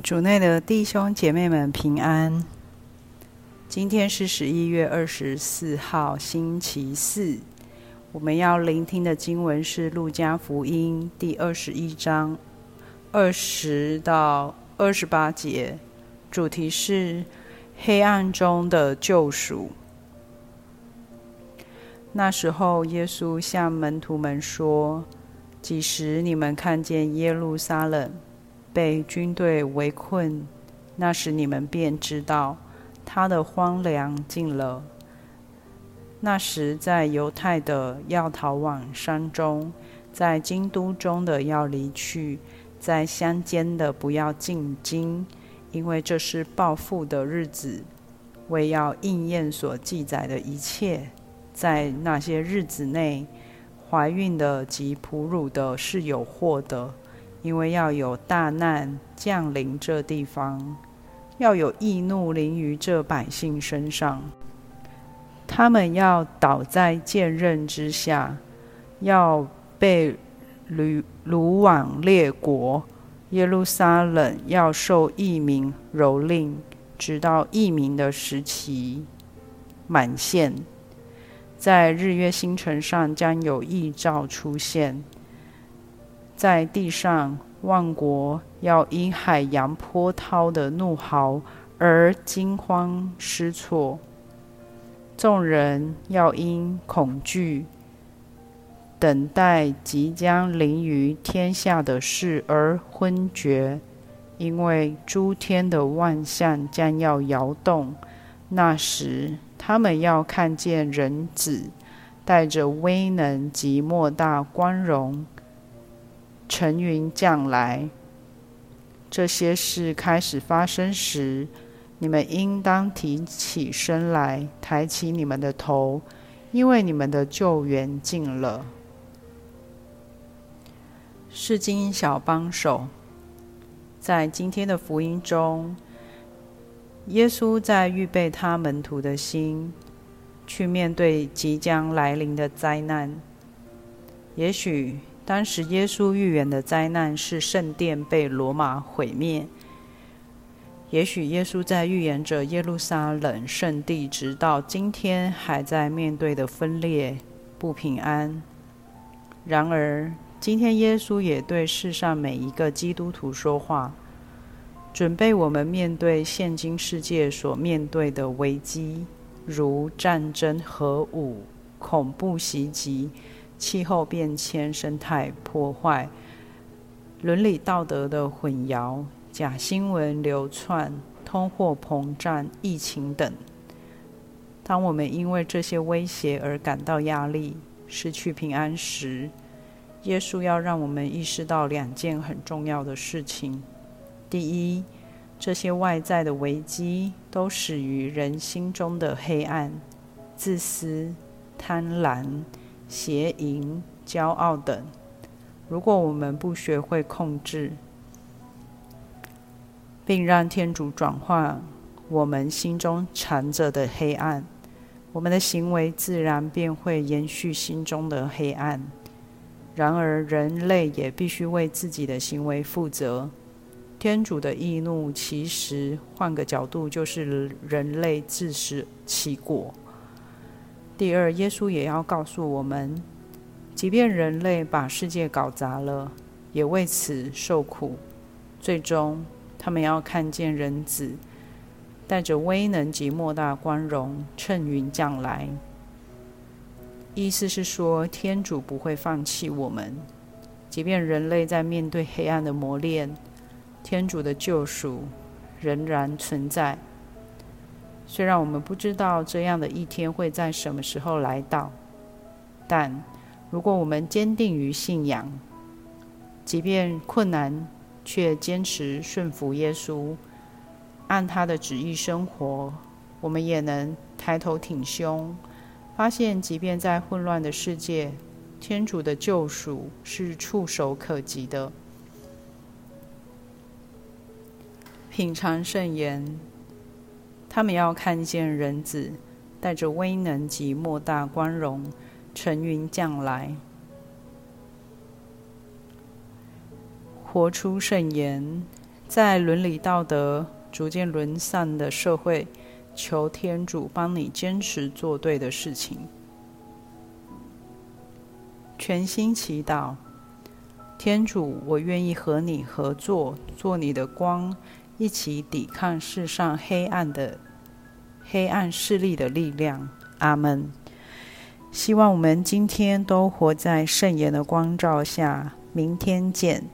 主内的弟兄姐妹们平安。今天是十一月二十四号，星期四。我们要聆听的经文是《路加福音》第二十一章二十到二十八节，主题是黑暗中的救赎。那时候，耶稣向门徒们说：“几时你们看见耶路撒冷被军队围困，那时你们便知道他的荒凉尽了。那时，在犹太的要逃往山中，在京都中的要离去，在乡间的不要进京，因为这是报复的日子，为要应验所记载的一切。”在那些日子内，怀孕的及哺乳的是有祸的，因为要有大难降临这地方，要有易怒临于这百姓身上，他们要倒在剑刃之下，要被掳掳往列国，耶路撒冷要受异民蹂躏，直到异民的时期满现。在日月星辰上将有异兆出现，在地上万国要因海洋波涛的怒嚎而惊慌失措，众人要因恐惧等待即将临于天下的事而昏厥，因为诸天的万象将要摇动，那时。他们要看见人子带着威能及莫大光荣乘云降来。这些事开始发生时，你们应当提起身来，抬起你们的头，因为你们的救援近了。是经小帮手，在今天的福音中。耶稣在预备他门徒的心，去面对即将来临的灾难。也许当时耶稣预言的灾难是圣殿被罗马毁灭；也许耶稣在预言着耶路撒冷圣地直到今天还在面对的分裂不平安。然而，今天耶稣也对世上每一个基督徒说话。准备我们面对现今世界所面对的危机，如战争、核武、恐怖袭击、气候变迁、生态破坏、伦理道德的混淆、假新闻流窜、通货膨胀、疫情等。当我们因为这些威胁而感到压力、失去平安时，耶稣要让我们意识到两件很重要的事情。第一，这些外在的危机都始于人心中的黑暗、自私、贪婪、邪淫、骄傲等。如果我们不学会控制，并让天主转化我们心中藏着的黑暗，我们的行为自然便会延续心中的黑暗。然而，人类也必须为自己的行为负责。天主的易怒，其实换个角度就是人类自食其果。第二，耶稣也要告诉我们，即便人类把世界搞砸了，也为此受苦。最终，他们要看见人子带着威能及莫大光荣乘云降来。意思是说，天主不会放弃我们，即便人类在面对黑暗的磨练。天主的救赎仍然存在，虽然我们不知道这样的一天会在什么时候来到，但如果我们坚定于信仰，即便困难，却坚持顺服耶稣，按他的旨意生活，我们也能抬头挺胸，发现即便在混乱的世界，天主的救赎是触手可及的。品尝圣言，他们要看见人子带着威能及莫大光荣乘云降来，活出圣言。在伦理道德逐渐沦丧的社会，求天主帮你坚持做对的事情。全心祈祷，天主，我愿意和你合作，做你的光，一起抵抗世上黑暗的黑暗势力的力量。阿门。希望我们今天都活在圣言的光照下。明天见。